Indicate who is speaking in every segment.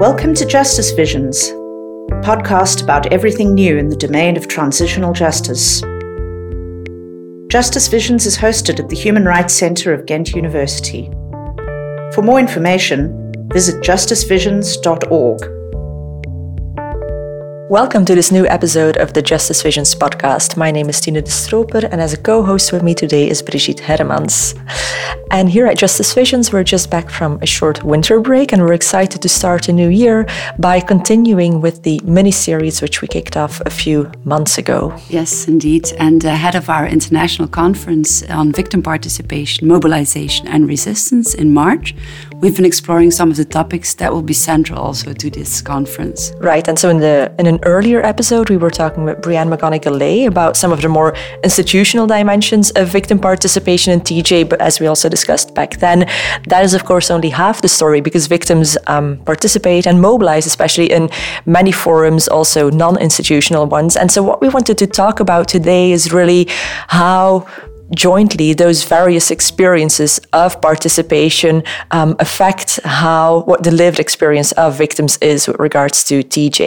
Speaker 1: Welcome to Justice Visions, a podcast about everything new in the domain of transitional justice. Justice Visions is hosted at the Human Rights Centre of Ghent University. For more information, visit justicevisions.org.
Speaker 2: Welcome to this new episode of the Justice Visions podcast. My name is Tine Destrooper, and as a co host with me today is Brigitte Herremans. And here at Justice Visions, we're just back from a short winter break, and we're excited to start a new year by continuing with the mini series which we kicked off a few months ago.
Speaker 3: Yes, indeed. And ahead of our international conference on victim participation, mobilization, and resistance in March, we've been exploring some of the topics that will be central also to this conference.
Speaker 2: Right. And so in the in an earlier episode, we were talking with Brianne McGonigle about some of the more institutional dimensions of victim participation in TJ. But as we also discussed back then, that is, of course, only half the story because victims um, participate and mobilize, especially in many forums, also non institutional ones. And so, what we wanted to talk about today is really how jointly those various experiences of participation um, affect how what the lived experience of victims is with regards to TJ.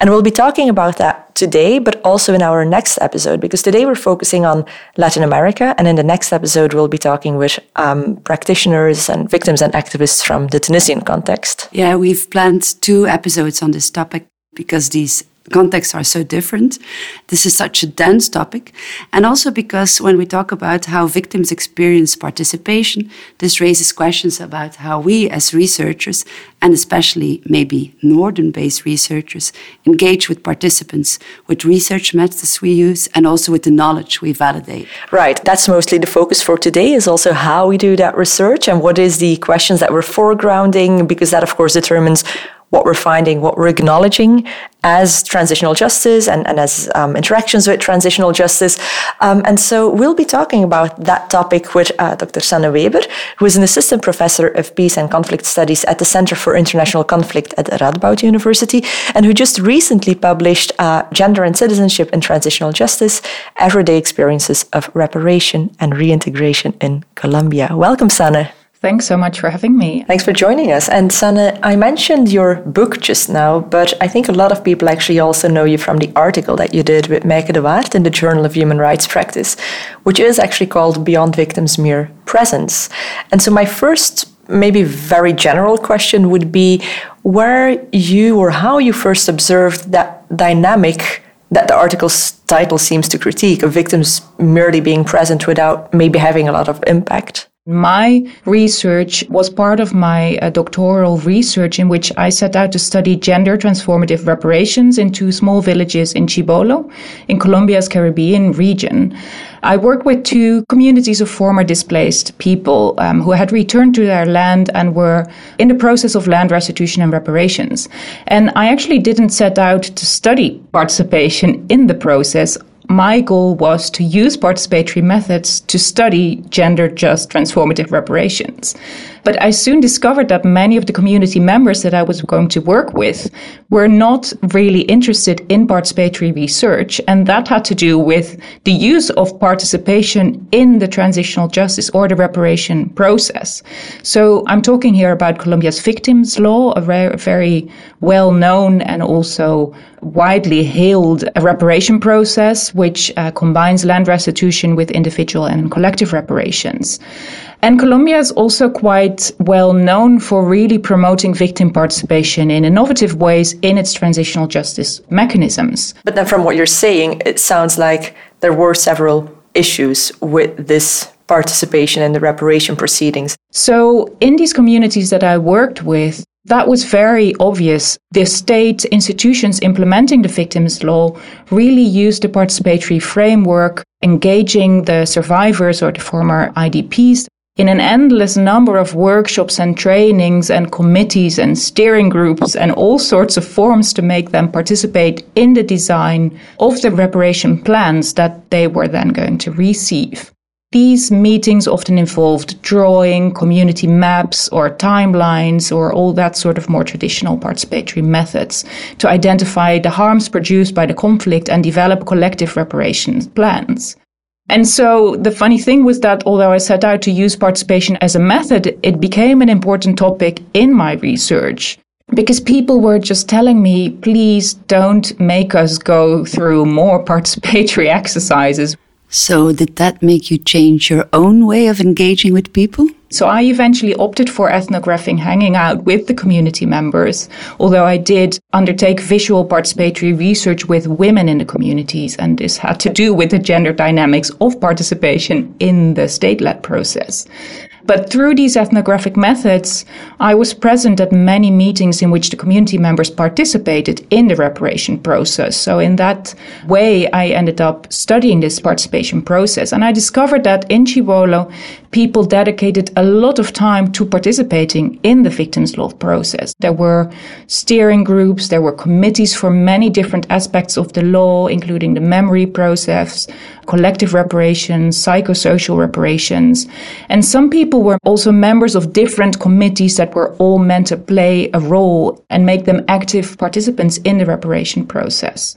Speaker 2: And we'll be talking about that today, but also in our next episode, because today we're focusing on Latin America. And in the next episode, we'll be talking with um, practitioners and victims and activists from the Tunisian context.
Speaker 3: Yeah, we've planned two episodes on this topic because these contexts are so different. This is such a dense topic. And also because when we talk about how victims experience participation, this raises questions about how we as researchers, and especially maybe northern based researchers, engage with participants, with research methods we use, and also with the knowledge we validate.
Speaker 2: Right. That's mostly the focus for today, is also how we do that research and what is the questions that we're foregrounding, because that, of course, determines what we're finding, what we're acknowledging as transitional justice and, and as um, interactions with transitional justice. Um, and so we'll be talking about that topic with uh, Dr. Sanne Weber, who is an assistant professor of peace and conflict studies at the Center for International Conflict at Radboud University, and who just recently published uh, Gender and Citizenship in Transitional Justice Everyday Experiences of Reparation and Reintegration in Colombia. Welcome, Sanne.
Speaker 4: Thanks so much for having me.
Speaker 2: Thanks for joining us. And Sanne, I mentioned your book just now, but I think a lot of people actually also know you from the article that you did with Mijke de Waardt in the Journal of Human Rights Practice, which is actually called Beyond Victims' Mere Presence. And so my first maybe very general question would be where you or how you first observed that dynamic that the article's title seems to critique of victims merely being present without maybe having a lot of impact.
Speaker 4: My research was part of my uh, doctoral research in which I set out to study gender transformative reparations in two small villages in Chibolo, in Colombia's Caribbean region. I worked with two communities of former displaced people um, who had returned to their land and were in the process of land restitution and reparations. And I actually didn't set out to study participation in the process my goal was to use participatory methods to study gender just transformative reparations. But I soon discovered that many of the community members that I was going to work with were not really interested in participatory research. And that had to do with the use of participation in the transitional justice or the reparation process. So I'm talking here about Colombia's victims law, a very, well known and also widely hailed reparation process, which uh, combines land restitution with individual and collective reparations. And Colombia is also quite well known for really promoting victim participation in innovative ways in its transitional justice mechanisms.
Speaker 2: But then, from what you're saying, it sounds like there were several issues with this participation in the reparation proceedings.
Speaker 4: So, in these communities that I worked with, that was very obvious. The state institutions implementing the victims law really used the participatory framework, engaging the survivors or the former IDPs in an endless number of workshops and trainings and committees and steering groups and all sorts of forms to make them participate in the design of the reparation plans that they were then going to receive. These meetings often involved drawing community maps or timelines or all that sort of more traditional participatory methods to identify the harms produced by the conflict and develop collective reparation plans. And so the funny thing was that although I set out to use participation as a method, it became an important topic in my research because people were just telling me, please don't make us go through more participatory exercises.
Speaker 3: So, did that make you change your own way of engaging with people?
Speaker 4: So, I eventually opted for ethnographing, hanging out with the community members, although I did undertake visual participatory research with women in the communities, and this had to do with the gender dynamics of participation in the state led process. But through these ethnographic methods, I was present at many meetings in which the community members participated in the reparation process. So, in that way, I ended up studying this participation process. And I discovered that in Chibolo, people dedicated a lot of time to participating in the victims' law process. There were steering groups, there were committees for many different aspects of the law, including the memory process, collective reparations, psychosocial reparations. And some people were also members of different committees that were all meant to play a role and make them active participants in the reparation process.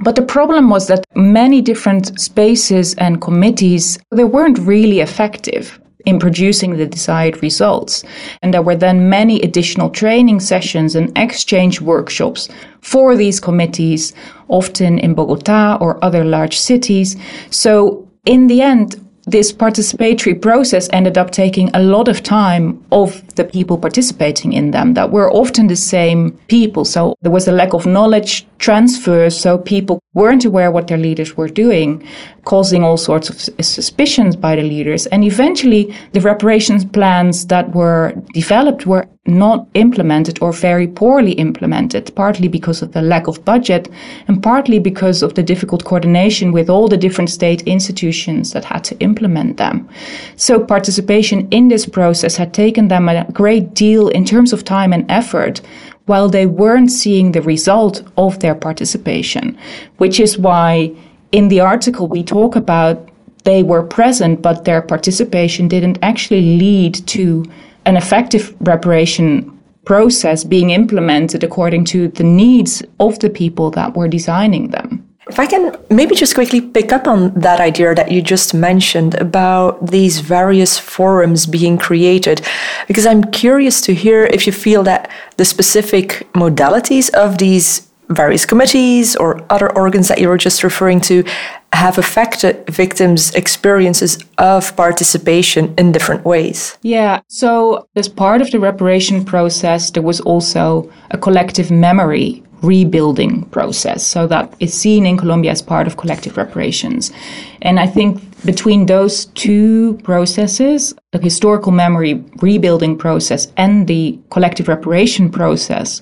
Speaker 4: But the problem was that many different spaces and committees, they weren't really effective in producing the desired results. And there were then many additional training sessions and exchange workshops for these committees, often in Bogota or other large cities. So in the end, this participatory process ended up taking a lot of time of the people participating in them that were often the same people. So there was a lack of knowledge transfer. So people weren't aware what their leaders were doing, causing all sorts of suspicions by the leaders. And eventually the reparations plans that were developed were not implemented or very poorly implemented, partly because of the lack of budget and partly because of the difficult coordination with all the different state institutions that had to implement them. So participation in this process had taken them a great deal in terms of time and effort while they weren't seeing the result of their participation, which is why in the article we talk about they were present, but their participation didn't actually lead to an effective reparation process being implemented according to the needs of the people that were designing them.
Speaker 2: If I can maybe just quickly pick up on that idea that you just mentioned about these various forums being created, because I'm curious to hear if you feel that the specific modalities of these various committees or other organs that you were just referring to have affected victims' experiences of participation in different ways.
Speaker 4: Yeah. So, as part of the reparation process, there was also a collective memory rebuilding process. So, that is seen in Colombia as part of collective reparations. And I think between those two processes, the historical memory rebuilding process and the collective reparation process,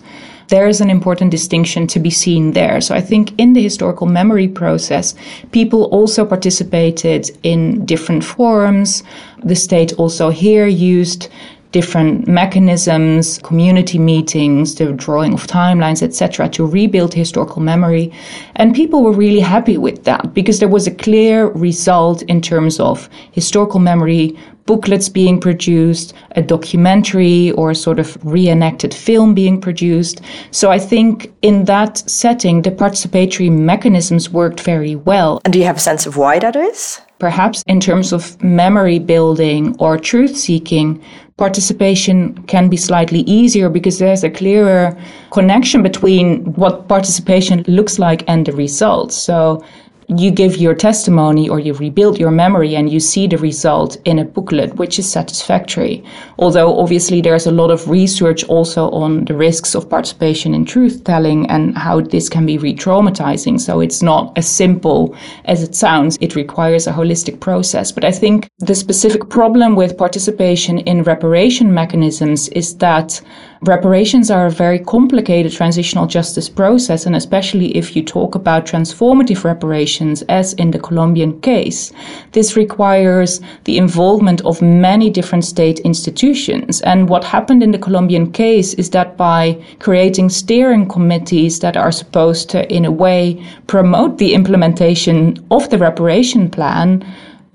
Speaker 4: there is an important distinction to be seen there. So I think in the historical memory process, people also participated in different forums. The state also here used different mechanisms, community meetings, the drawing of timelines, etc., to rebuild historical memory. And people were really happy with that because there was a clear result in terms of historical memory booklets being produced, a documentary or a sort of reenacted film being produced. So I think in that setting, the participatory mechanisms worked very well.
Speaker 2: And do you have a sense of why that is?
Speaker 4: Perhaps in terms of memory building or truth seeking, participation can be slightly easier because there's a clearer connection between what participation looks like and the results. So you give your testimony or you rebuild your memory and you see the result in a booklet, which is satisfactory. Although obviously there's a lot of research also on the risks of participation in truth telling and how this can be re-traumatizing. So it's not as simple as it sounds. It requires a holistic process. But I think the specific problem with participation in reparation mechanisms is that reparations are a very complicated transitional justice process, and especially if you talk about transformative reparations, as in the Colombian case, this requires the involvement of many different state institutions. And what happened in the Colombian case is that by creating steering committees that are supposed to, in a way, promote the implementation of the reparation plan,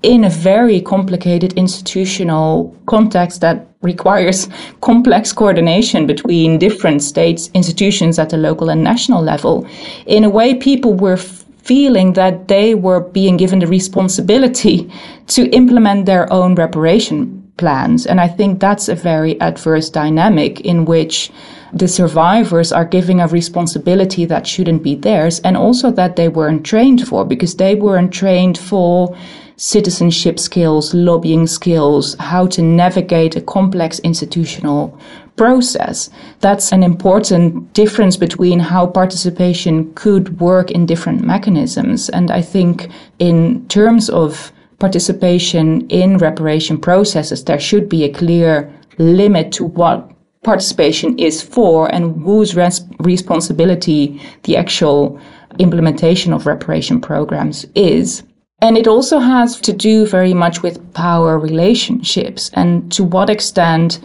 Speaker 4: in a very complicated institutional context that requires complex coordination between different states, institutions at the local and national level. In a way, people were feeling that they were being given the responsibility to implement their own reparation plans. And I think that's a very adverse dynamic in which the survivors are giving a responsibility that shouldn't be theirs and also that they weren't trained for because they weren't trained for citizenship skills, lobbying skills, how to navigate a complex institutional process. That's an important difference between how participation could work in different mechanisms. And I think in terms of participation in reparation processes, there should be a clear limit to what participation is for and whose res- responsibility the actual implementation of reparation programs is. And it also has to do very much with power relationships and to what extent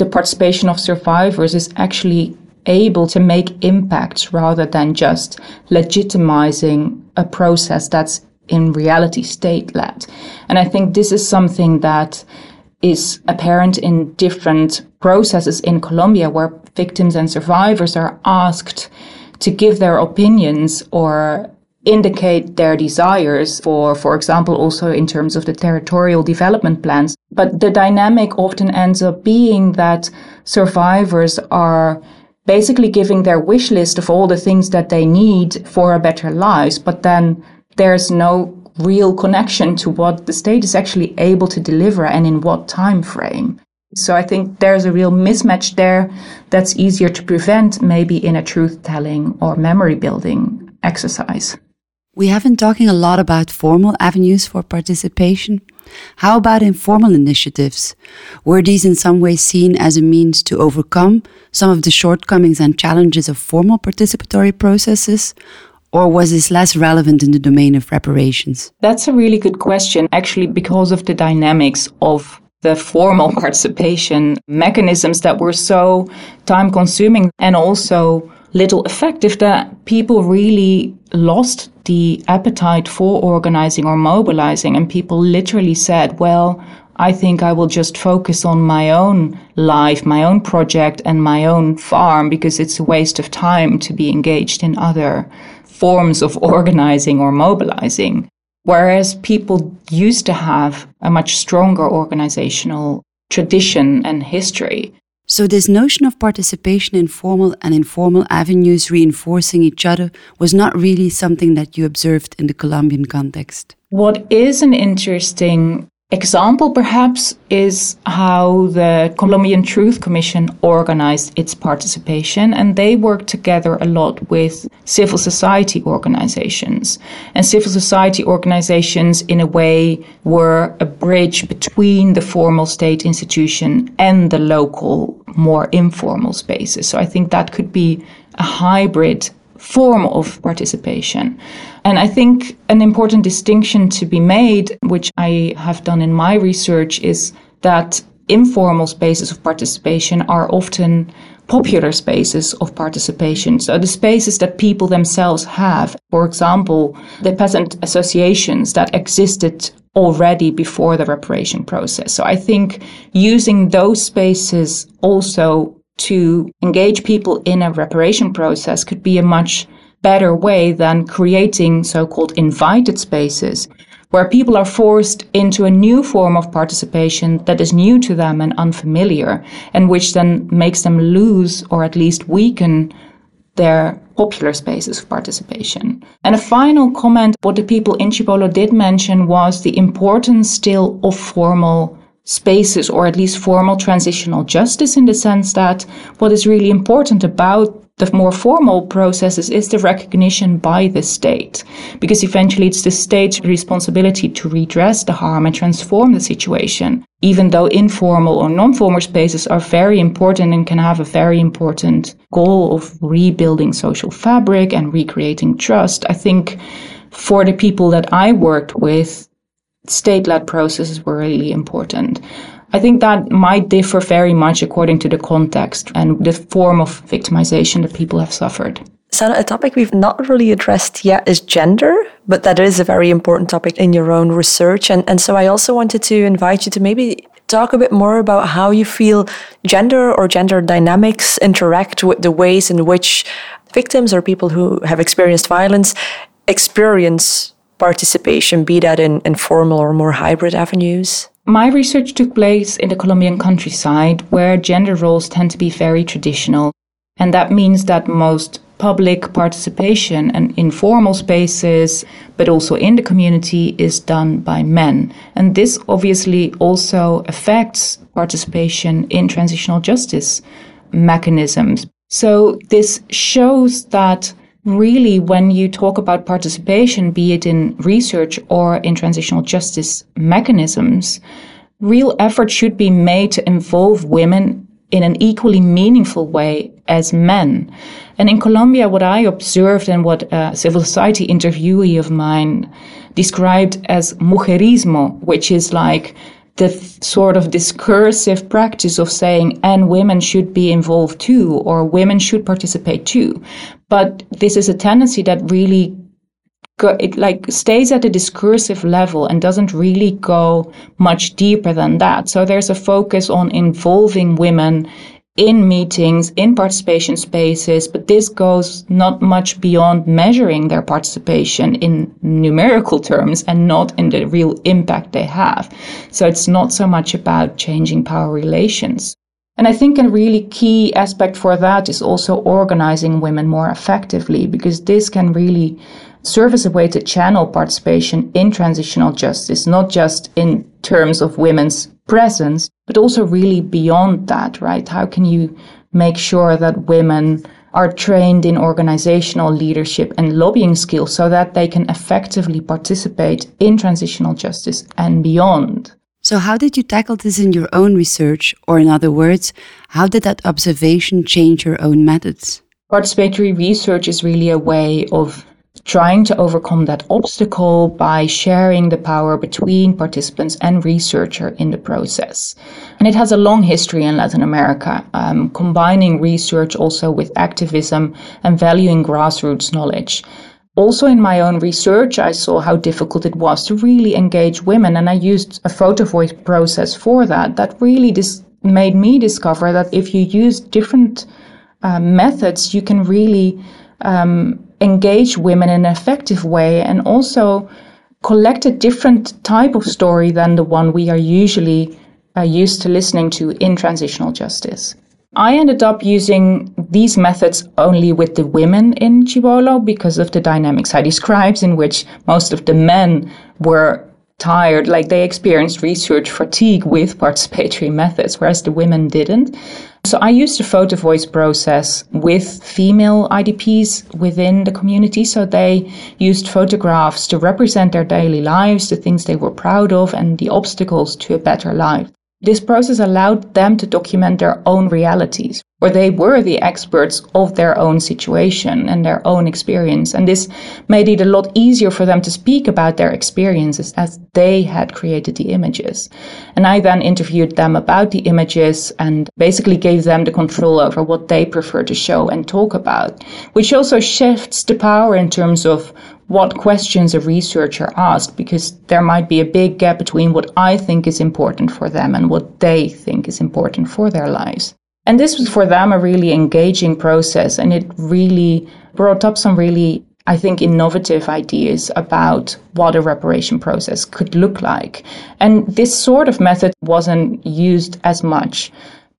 Speaker 4: the participation of survivors is actually able to make impacts rather than just legitimizing a process that's in reality state led. And I think this is something that is apparent in different processes in Colombia where victims and survivors are asked to give their opinions or indicate their desires for, for example, also in terms of the territorial development plans. But the dynamic often ends up being that survivors are basically giving their wish list of all the things that they need for a better lives, but then there's no real connection to what the state is actually able to deliver and in what time frame. So I think there's a real mismatch there that's easier to prevent maybe in a truth telling or memory building exercise.
Speaker 3: We have been talking a lot about formal avenues for participation. How about informal initiatives? Were these in some way seen as a means to overcome some of the shortcomings and challenges of formal participatory processes? Or was this less relevant in the domain of reparations?
Speaker 4: That's a really good question, actually, because of the dynamics of the formal participation mechanisms that were so time consuming and also little effective that people really lost the appetite for organizing or mobilizing. And people literally said, well, I think I will just focus on my own life, my own project, and my own farm because it's a waste of time to be engaged in other forms of organizing or mobilizing. Whereas people used to have a much stronger organizational tradition and history.
Speaker 3: So, this notion of participation in formal and informal avenues reinforcing each other was not really something that you observed in the Colombian context.
Speaker 4: What is an interesting example, perhaps, is how the Colombian Truth Commission organized its participation, and they worked together a lot with civil society organizations. And civil society organizations, in a way, were a bridge between the formal state institution and the local, more informal spaces. So I think that could be a hybrid form of participation. And I think an important distinction to be made, which I have done in my research, is that informal spaces of participation are often popular spaces of participation. So the spaces that people themselves have, for example, the peasant associations that existed already before the reparation process. So I think using those spaces also to engage people in a reparation process could be a much better way than creating so-called invited spaces where people are forced into a new form of participation that is new to them and unfamiliar and which then makes them lose or at least weaken their popular spaces of participation. And a final comment, what the people in Chibolo did mention was the importance still of formal spaces or at least formal transitional justice in the sense that what is really important about the more formal processes is the recognition by the state, because eventually it's the state's responsibility to redress the harm and transform the situation. Even though informal or non-formal spaces are very important and can have a very important goal of rebuilding social fabric and recreating trust, I think for the people that I worked with, state led processes were really important. I think that might differ very much according to the context and the form of victimization that people have suffered.
Speaker 2: Sanne, a topic we've not really addressed yet is gender, but that is a very important topic in your own research. And, and so I also wanted to invite you to maybe talk a bit more about how you feel gender or gender dynamics interact with the ways in which victims or people who have experienced violence experience participation, be that in informal or more hybrid avenues?
Speaker 4: My research took place in the Colombian countryside where gender roles tend to be very traditional. And that means that most public participation and informal spaces, but also in the community, is done by men. And this obviously also affects participation in transitional justice mechanisms. So this shows that really when you talk about participation, be it in research or in transitional justice mechanisms, real effort should be made to involve women in an equally meaningful way as men. And in Colombia, what I observed and what a civil society interviewee of mine described as mujerismo, which is like the sort of discursive practice of saying, and women should be involved too, or women should participate too. But this is a tendency that really it like stays at a discursive level and doesn't really go much deeper than that. So there's a focus on involving women in meetings, in participation spaces, but this goes not much beyond measuring their participation in numerical terms and not in the real impact they have. So it's not so much about changing power relations. And I think a really key aspect for that is also organizing women more effectively because this can really serve as a way to channel participation in transitional justice, not just in terms of women's presence, but also really beyond that, right? How can you make sure that women are trained in organizational leadership and lobbying skills so that they can effectively participate in transitional justice and beyond?
Speaker 3: So, how did you tackle this in your own research? Or, in other words, how did that observation change your own methods?
Speaker 4: Participatory research is really a way of trying to overcome that obstacle by sharing the power between participants and researcher in the process. And it has a long history in Latin America, um, combining research also with activism and valuing grassroots knowledge. Also, in my own research, I saw how difficult it was to really engage women, and I used a photo voice process for that. That really dis- made me discover that if you use different uh, methods, you can really um, engage women in an effective way and also collect a different type of story than the one we are usually uh, used to listening to in transitional justice. I ended up using these methods only with the women in Chibolo because of the dynamics I described, in which most of the men were tired, like they experienced research fatigue with participatory methods, whereas the women didn't. So I used the photo voice process with female IDPs within the community. So they used photographs to represent their daily lives, the things they were proud of, and the obstacles to a better life. This process allowed them to document their own realities, where they were the experts of their own situation and their own experience. And this made it a lot easier for them to speak about their experiences as they had created the images. And I then interviewed them about the images and basically gave them the control over what they prefer to show and talk about, which also shifts the power in terms of what questions a researcher asks because there might be a big gap between what I think is important for them and what they think is important for their lives. And this was for them a really engaging process and it really brought up some really I think innovative ideas about what a reparation process could look like. And this sort of method wasn't used as much.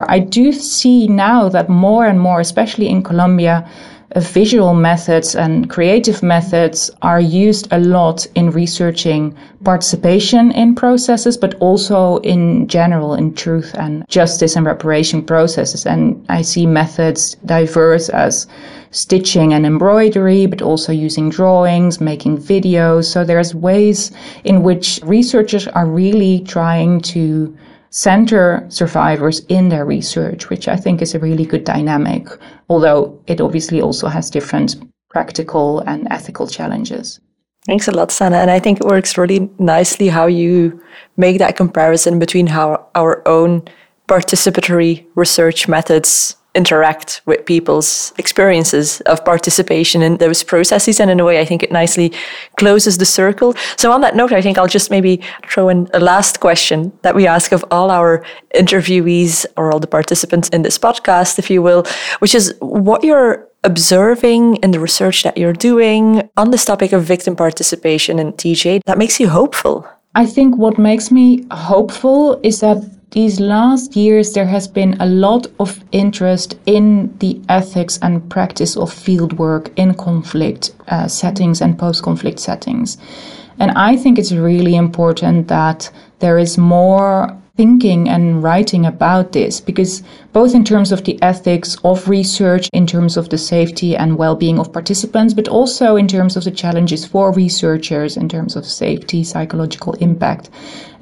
Speaker 4: I do see now that more and more, especially in Colombia, visual methods and creative methods are used a lot in researching participation in processes, but also in general in truth and justice and reparation processes. And I see methods diverse as stitching and embroidery, but also using drawings, making videos. So there's ways in which researchers are really trying to center survivors in their research, which I think is a really good dynamic, although it obviously also has different practical and ethical challenges.
Speaker 2: Thanks a lot, Sanne. And I think it works really nicely how you make that comparison between how our own participatory research methods interact with people's experiences of participation in those processes. And in a way, I think it nicely closes the circle. So, on that note, I think I'll just maybe throw in a last question that we ask of all our interviewees or all the participants in this podcast, if you will, which is what you're observing in the research that you're doing on this topic of victim participation in TJ that makes you hopeful.
Speaker 4: I think what makes me hopeful is that these last years there has been a lot of interest in the ethics and practice of fieldwork in conflict uh, settings and post conflict settings. And I think it's really important that there is more thinking and writing about this because both in terms of the ethics of research in terms of the safety and well-being of participants but also in terms of the challenges for researchers in terms of safety psychological impact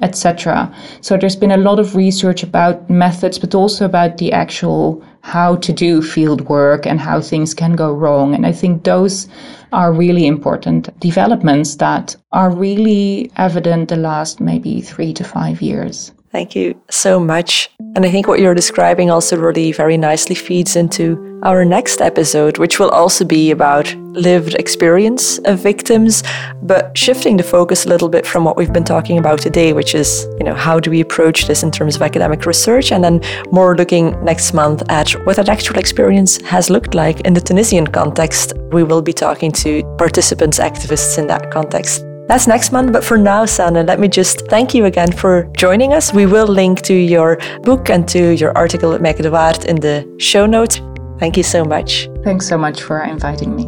Speaker 4: etc so there's been a lot of research about methods but also about the actual how to do field work and how things can go wrong. And i think those are really important developments that are really evident the last maybe 3 to 5 years
Speaker 2: Thank you so much. And I think what you're describing also really very nicely feeds into our next episode, which will also be about lived experience of victims, but shifting the focus a little bit from what we've been talking about today, which is, you know, how do we approach this in terms of academic research, and then more looking next month at what that actual experience has looked like in the Tunisian context. We will be talking to participants, activists in that context. That's next month. But for now, Sanne, let me just thank you again for joining us. We will link to your book and to your article at Mijke de Waardt in the show notes. Thank you so much.
Speaker 4: Thanks so much for inviting me.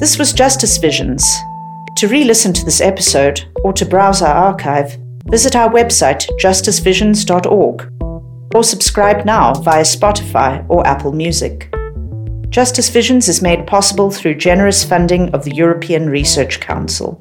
Speaker 1: This was Justice Visions. To re listen to this episode or to browse our archive, visit our website justicevisions.org or subscribe now via Spotify or Apple Music. Justice Visions is made possible through generous funding of the European Research Council.